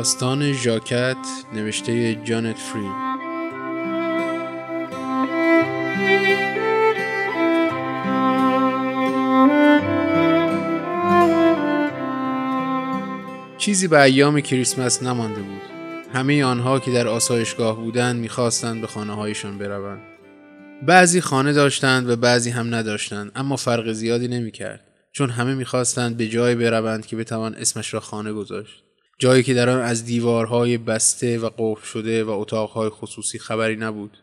داستان ژاکت نوشته جانت فریم. چیزی به ایام کریسمس نمانده بود. همه آنها که در آسایشگاه بودند می‌خواستند به خانه هایشان بروند. بعضی خانه داشتند و بعضی هم نداشتند اما فرق زیادی نمی‌کرد چون همه می‌خواستند به جای بروند که بتوان اسمش را خانه گذاشت. جایی که در آن از دیوارهای بسته و قفل شده و اتاقهای خصوصی خبری نبود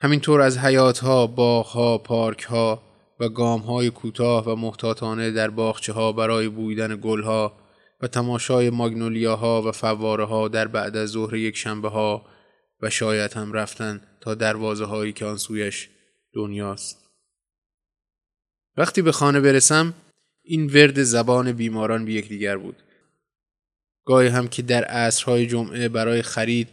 همینطور از حیاتها، باغها، پارکها و گامهای کوتاه و محتاطانه در باغچه ها برای بویدن گلها و تماشای ماگنولیاها و فواره ها در بعد از ظهر یک شنبه ها و شاید هم رفتن تا دروازه هایی که آن سویش دنیاست. وقتی به خانه برسم این ورد زبان بیماران به یکدیگر بود. گاهی هم که در عصرهای جمعه برای خرید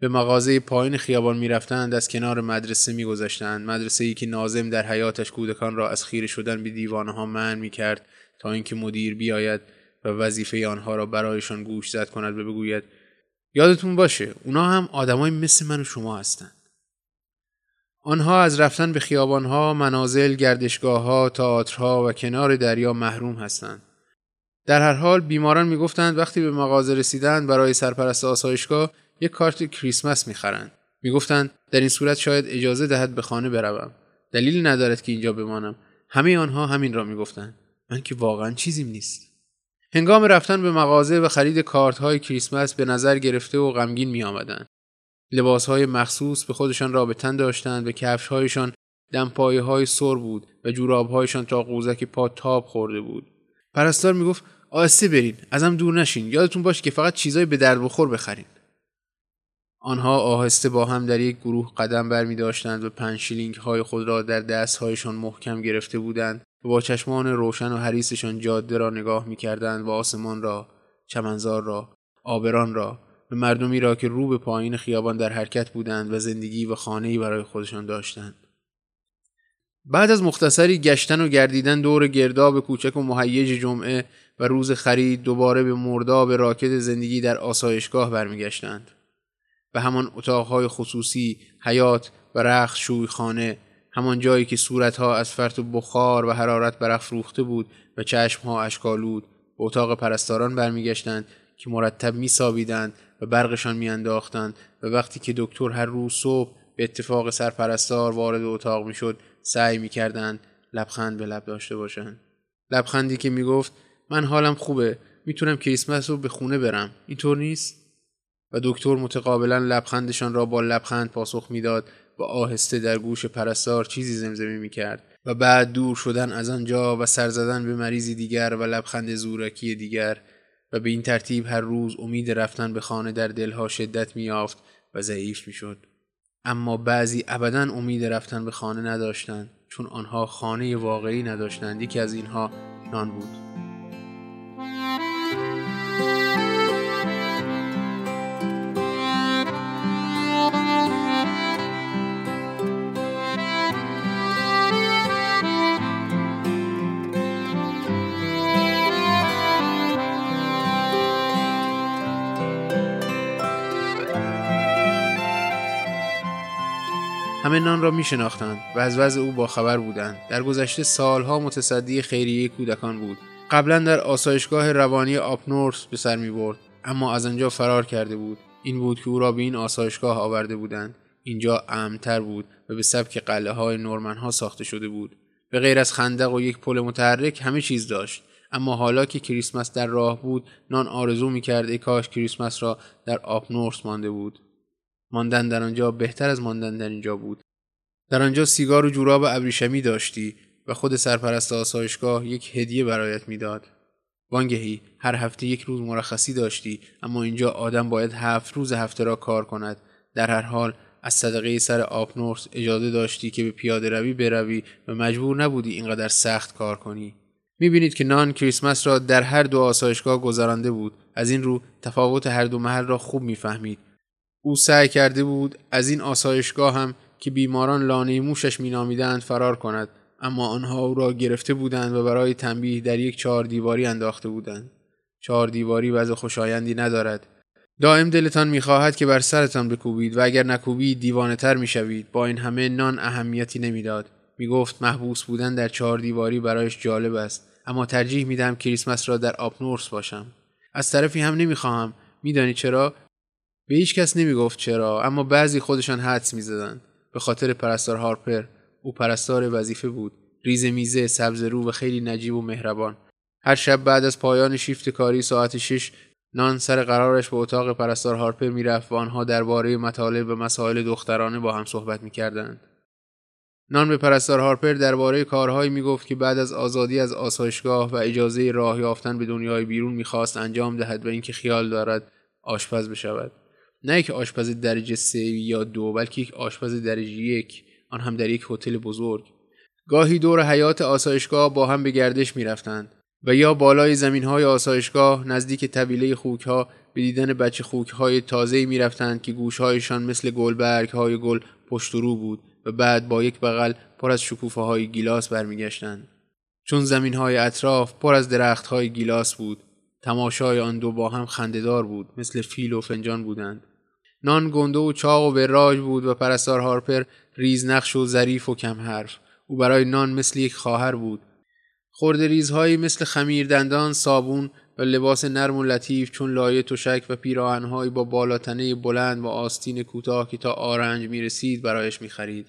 به مغازه پایین خیابان می‌رفتند از کنار مدرسه میگذشتند مدرسه ای که نازم در حیاتش کودکان را از خیره شدن به دیوانه ها من می‌کرد تا اینکه مدیر بیاید و وظیفه آنها را برایشان گوش زد کند و بگوید یادتون باشه اونا هم آدمای مثل من و شما هستند آنها از رفتن به خیابانها، منازل، گردشگاهها، تئاترها و کنار دریا محروم هستند. در هر حال بیماران می‌گفتند وقتی به مغازه رسیدند برای سرپرست آسایشگاه یک کارت کریسمس می‌خرند. می‌گفتند در این صورت شاید اجازه دهد به خانه بروم. دلیل ندارد که اینجا بمانم. همه آنها همین را می‌گفتند. من که واقعا چیزیم نیست. هنگام رفتن به مغازه و خرید کارت های کریسمس به نظر گرفته و غمگین می آمدن. لباس های مخصوص به خودشان را به تن داشتند و کفش هایشان دمپایه های سر بود و جوراب هایشان تا قوزک پا تاب خورده بود. پرستار می‌گفت آسته برین ازم دور نشین یادتون باشه که فقط چیزای به درد بخور بخرین. آنها آهسته با هم در یک گروه قدم برمی داشتند و پنج شیلینگ های خود را در دست هایشان محکم گرفته بودند و با چشمان روشن و حریصشان جاده را نگاه می کردند و آسمان را، چمنزار را، آبران را، به مردمی را که رو به پایین خیابان در حرکت بودند و زندگی و خانه‌ای برای خودشان داشتند. بعد از مختصری گشتن و گردیدن دور گرداب کوچک و مهیج جمعه و روز خرید دوباره به مرداب راکت زندگی در آسایشگاه برمیگشتند. به همان اتاقهای خصوصی، حیات و رخت شوی خانه همان جایی که صورتها از فرط بخار و حرارت برافروخته بود و چشمها اشکالود به اتاق پرستاران برمیگشتند که مرتب میسابیدند و برقشان میانداختند و وقتی که دکتر هر روز صبح به اتفاق سرپرستار وارد اتاق می‌شد سعی می‌کردند لبخند به لب داشته باشند لبخندی که می‌گفت من حالم خوبه. می‌تونم کریسمس رو به خونه برم. اینطور نیست؟ و دکتر متقابلا لبخندشان را با لبخند پاسخ می‌داد. و آهسته در گوش پرستار چیزی زمزمه می کرد و بعد دور شدن از آنجا و سر زدن به مریضی دیگر و لبخند زورکی دیگر. و به این ترتیب هر روز امید رفتن به خانه در دلها شدت یافت و ضعیف می‌شد. اما بعضی ابدا امید رفتن به خانه نداشتند چون آنها خانه واقعی نداشتند. یکی از اینها نان بود. همه نان را می شناختند و از وضع او باخبر بودند. در گذشته سالها متصدی خیریه کودکان بود. قبلا در آسایشگاه روانی آپنورس به سر می اما از آنجا فرار کرده بود. این بود که او را به این آسایشگاه آورده بودند. اینجا امنتر بود و به سبک قلعه های نورمن ها ساخته شده بود. به غیر از خندق و یک پل متحرک همه چیز داشت. اما حالا که کریسمس در راه بود نان آرزو می‌کرد ای کاش کریسمس را در آپنورس مانده بود. ماندن در آنجا بهتر از ماندن در اینجا بود. در آنجا سیگار و جوراب ابریشمی داشتی و خود سرپرست آسایشگاه یک هدیه برایت می‌داد. وانگهی هر هفته یک روز مرخصی داشتی اما اینجا آدم باید هفت روز هفته را کار کند. در هر حال از صدقه سر آپنورس اجازه داشتی که به پیاده روی بروی و مجبور نبودی اینقدر سخت کار کنی. می‌بینید که نان کریسمس را در هر دو آسایشگاه گذرانده بود. از این رو تفاوت هر دو محل را خوب می‌فهمید. او سعی کرده بود از این آسایشگاه هم که بیماران لانه موشش مینامیدند فرار کند اما آنها او را گرفته بودند و برای تنبیه در یک چهار دیواری انداخته بودند. چهار دیواری وضع خوشایندی ندارد. دائم دلتان می‌خواهد که بر سرتان بکوبید و اگر نکوبید دیوانه تر می‌شوید. با این همه نان اهمیتی نمی‌داد. می‌گفت محبوس بودن در چهار دیواری برایش جالب است اما ترجیح میدم کریسمس را در آپنورس باشم. از طرفی هم نمی‌خواهم. میدانی چرا؟ به هیچ کس نمی‌گفت چرا اما بعضی خودشان حدس می‌زدند. به خاطر پرستار هارپر او پرستار وظیفه بود. ریز میزه سبز رو و خیلی نجیب و مهربان. هر شب بعد از پایان شیفت کاری ساعت شش نان سر قرارش به اتاق پرستار هارپر می‌رفت و آنها درباره مطالب و مسائل دخترانه با هم صحبت می‌کردند. نان به پرستار هارپر درباره کارهایی می‌گفت که بعد از آزادی از آسایشگاه و اجازه راه یافتن به دنیای بیرون می‌خواست انجام دهد و اینکه خیال دارد آشپز بشود. نه یک آشپز درجه سه یا دو بلکه یک آشپز درجه یک. آن هم در یک هتل بزرگ. گاهی دور حیات آسایشگاه با هم به گردش می‌رفتند و یا بالای زمین های آسایشگاه نزدیک طویله خوک ها به دیدن بچه خوک های تازه می رفتند که گوشهایشان مثل گلبرگ های گل پشت رو بود و بعد با یک بغل پر از شکوفه های گیلاس برمیگشتند. چون زمین های اطراف پر از درخت های گیلاس بود تماشای آن دو با هم خندهدار بود مثل فیل و فنجان بودند. نان گنده و چاق و وراج بود و پرستار هارپر ریزنقش و ظریف و کم حرف او برای نان مثل یک خواهر بود خورده ریزهایی مثل خمیر دندان صابون و لباس نرم و لطیف چون لایه تشک و پیراهنهایی با بالاتنه بلند و آستین کوتاه که تا آرنج می رسید برایش می خرید.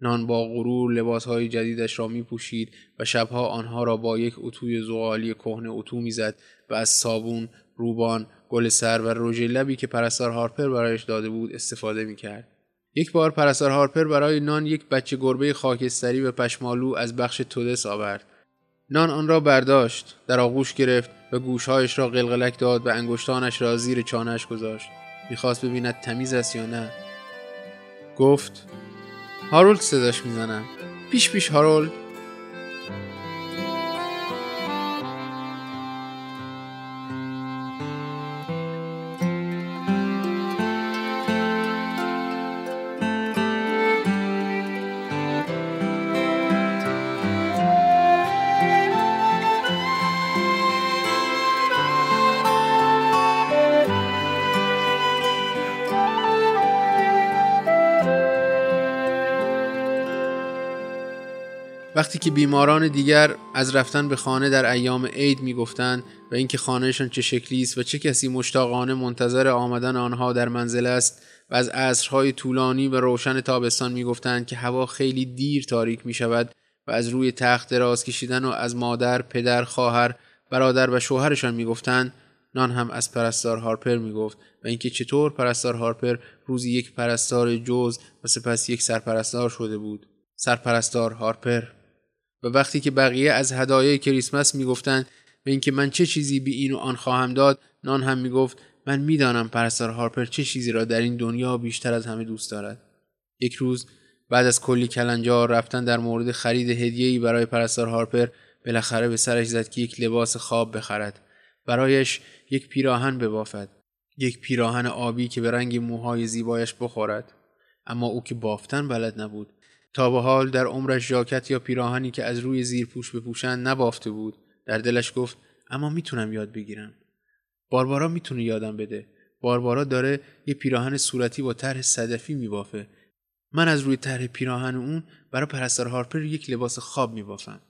نان با غرور لباسهای جدیدش را می پوشید و شبها آنها را با یک اتوی زغالی کهنه اتو می‌زد و از صابون، روبان، گل سر و رژ لبی که پرستار هارپر برایش داده بود استفاده می کرد. یک بار پرستار هارپر برای نان یک بچه گربه خاکستری و پشمالو از بخش تودس آورد. نان آن را برداشت در آغوش گرفت و گوشهایش را قلقلک داد و انگشتانش را زیر چانهش گذاشت می‌خواست ببیند تمیز است یا نه گفت هارولد صداش می‌زنم پیش پیش هارولد وقتی که بیماران دیگر از رفتن به خانه در ایام عید می‌گفتند و اینکه خانهشان چه شکلی است و چه کسی مشتاقانه منتظر آمدن آنها در منزل است و از عصرهای طولانی و روشن تابستان می‌گفتند که هوا خیلی دیر تاریک می شود و از روی تخت دراز کشیدن و از مادر، پدر، خواهر، برادر و شوهرشان می‌گفتند نان هم از پرستار هارپر می‌گفت و اینکه چطور پرستار هارپر روزی یک پرستار جوز و سپس یک سرپرستار شده بود. سرپرستار هارپر و وقتی که بقیه از هدایای کریسمس می‌گفتند و اینکه من چه چیزی به این و آن خواهم داد نان هم می‌گفت من می‌دانم پرستار هارپر چه چیزی را در این دنیا بیشتر از همه دوست دارد. یک روز بعد از کلی کلنجار رفتن در مورد خرید هدیه‌ای برای پرستار هارپر بالاخره به سرش زد که یک لباس خواب بخرد. برایش یک پیراهن ببافد. یک پیراهن آبی که به رنگ موهای زیبایش بخورد. اما او که بافتن بلد نبود. تا به حال در عمرش ژاکت یا پیراهنی که از روی زیر پوش بپوشند نبافته بود. در دلش گفت اما می‌تونم یاد بگیرم. باربارا می‌تونه یادم بده. باربارا داره یه پیراهن صورتی با طرح صدفی میبافه. من از روی طرح پیراهن اون برای پرستار هارپر یک لباس خواب میبافم.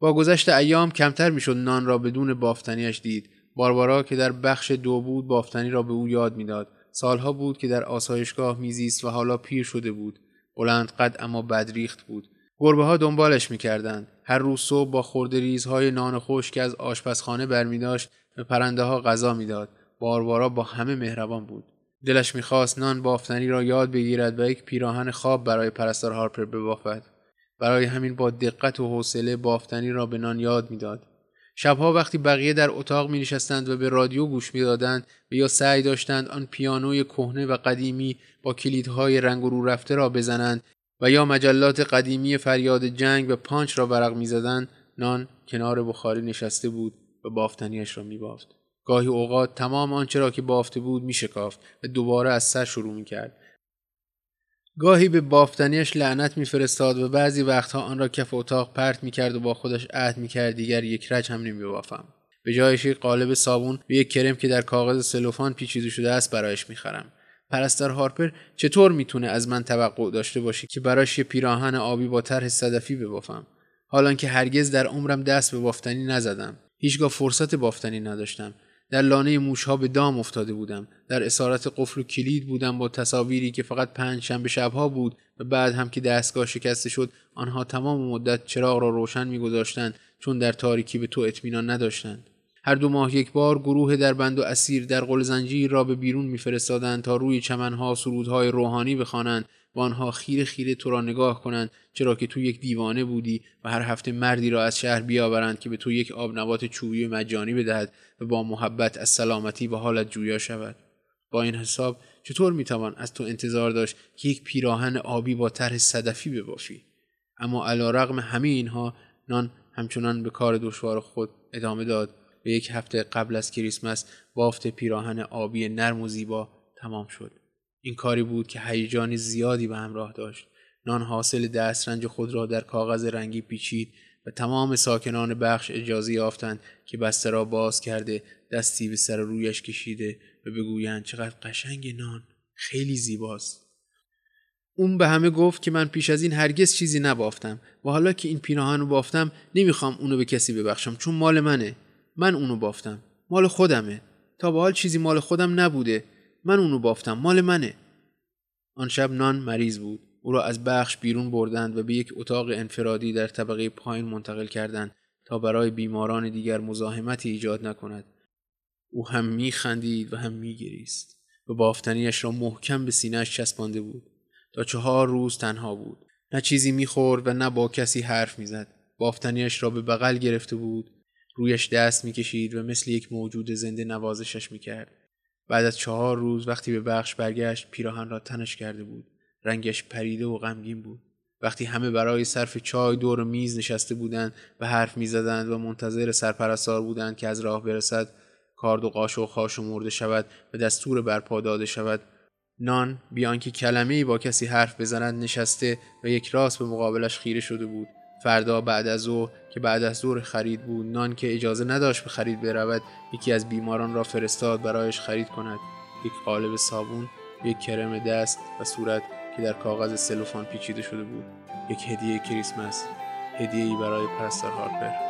با گذشت ایام کمتر می‌شد نان را بدون بافتنیش دید. باربارا که در بخش دو بود بافتنی را به او یاد می‌داد. سالها بود که در آسایشگاه میزیست و حالا پیر شده بود. بلند قد اما بدریخت بود. گربه ها دنبالش می‌کردند. هر روز صبح با خورده ریزهای نان خوش از آشپزخانه برمیداشت به پرنده ها غذا می‌داد. باربارا با همه مهربان بود. دلش می‌خواست نان بافتنی را یاد بگیرد و یک پیراهن خواب برای پرستار هارپر ببافد. برای همین با دقت و حوصله بافتنی را به نان یاد می‌داد. شبها وقتی بقیه در اتاق می نشستند و به رادیو گوش می دادند و یا سعی داشتند آن پیانوی کهنه و قدیمی با کلیدهای رنگ رو رفته را بزنند و یا مجلات قدیمی فریاد جنگ و پانچ را ورق می زدند نان کنار بخاری نشسته بود و بافتنیش را می بافت. گاهی اوقات تمام آنچه را که بافته بود می شکافت و دوباره از سر شروع می کرد گاهی به بافتنیش لعنت میفرستاد و بعضی وقتها آن را کف اتاق پرت می‌کرد و با خودش عهد می‌کرد. دیگر یک رج هم نمیبافم. به جایش یک قالب صابون و یک کرم که در کاغذ سلوفان پیچیده شده است برایش می‌خرم. پرستر هارپر چطور می‌تونه از من توقع داشته باشه که برایش یه پیراهن آبی با طرح صدفی ببافم؟ حالان که هرگز در عمرم دست به بافتنی نزدم. هیچگاه فرصت بافتنی نداشتم. در لانه موشها به دام افتاده بودم. در اسارت قفل و کلید بودم با تصاویری که فقط پنج شنبه شبها بود و بعد هم که دستگاه شکسته شد آنها تمام مدت چراغ را روشن میگذاشتند چون در تاریکی به تو اطمینان نداشتند. هر دو ماه یک بار گروه در بند و اسیر در قل زنجیر را به بیرون میفرستادند تا روی چمنها سرودهای روحانی بخوانند. و آنها خیره خیره تو را نگاه کنند چرا که تو یک دیوانه بودی و هر هفته مردی را از شهر بیاورند که به تو یک آب نبات چوبی مجانی بدهد و با محبت از سلامتی و حالت جویا شود. با این حساب چطور می‌توان از تو انتظار داشت که یک پیراهن آبی با طرح صدفی ببافی اما علا رغم همه اینها نان همچنان به کار دشوار خود ادامه داد و یک هفته قبل از کریسمس بافت پیراهن آبی نرم و زیبا تمام شد. این کاری بود که هیجان زیادی به همراه داشت. نان حاصل دسترنج خود را در کاغذ رنگی پیچید و تمام ساکنان بخش اجازه یافتند که بسته را باز کرده دستی به سر رویش کشیده و بگویند چقدر قشنگ نان خیلی زیباست. اون به همه گفت که من پیش از این هرگز چیزی نبافتم و حالا که این پیراهن رو بافتم نمی‌خوام اونو به کسی ببخشم چون مال منه. من اونو بافتم. مال خودمه. تا به حال چیزی مال خودم نبوده. من اونو بافتم مال منه. آن شب نان مریض بود. او را از بخش بیرون بردند و به یک اتاق انفرادی در طبقه پایین منتقل کردند تا برای بیماران دیگر مزاحمتی ایجاد نکند. او هم میخندید و هم میگریست و بافتنیش را محکم به سینهاش چسبانده بود. تا چهار روز تنها بود. نه چیزی می‌خورد و نه با کسی حرف می‌زد. بافتنیش را به بغل گرفته بود. رویش دست می‌کشید و مثل یک موجود زنده نوازشش می‌کرد. بعد از چهار روز وقتی به بخش برگشت پیراهن را تنش کرده بود. رنگش پریده و غمگین بود. وقتی همه برای صرف چای دور میز نشسته بودند و حرف می‌زدند و منتظر سرپرستار بودند که از راه برسد کارد و قاش و خاش و مرده شود و دستور برپا داده شود. نان بیان که کلمه با کسی حرف بزند نشسته و یک راست به مقابلش خیره شده بود. فردا بعد از ظهر که بعد از ظهر خرید بود. نان که اجازه نداشت به خرید برود یکی از بیماران را فرستاد برایش خرید کند. یک قالب صابون یک کرم دست و صورت که در کاغذ سلوفان پیچیده شده بود. یک هدیه کریسمس. هدیه ای برای پرستار هارپر.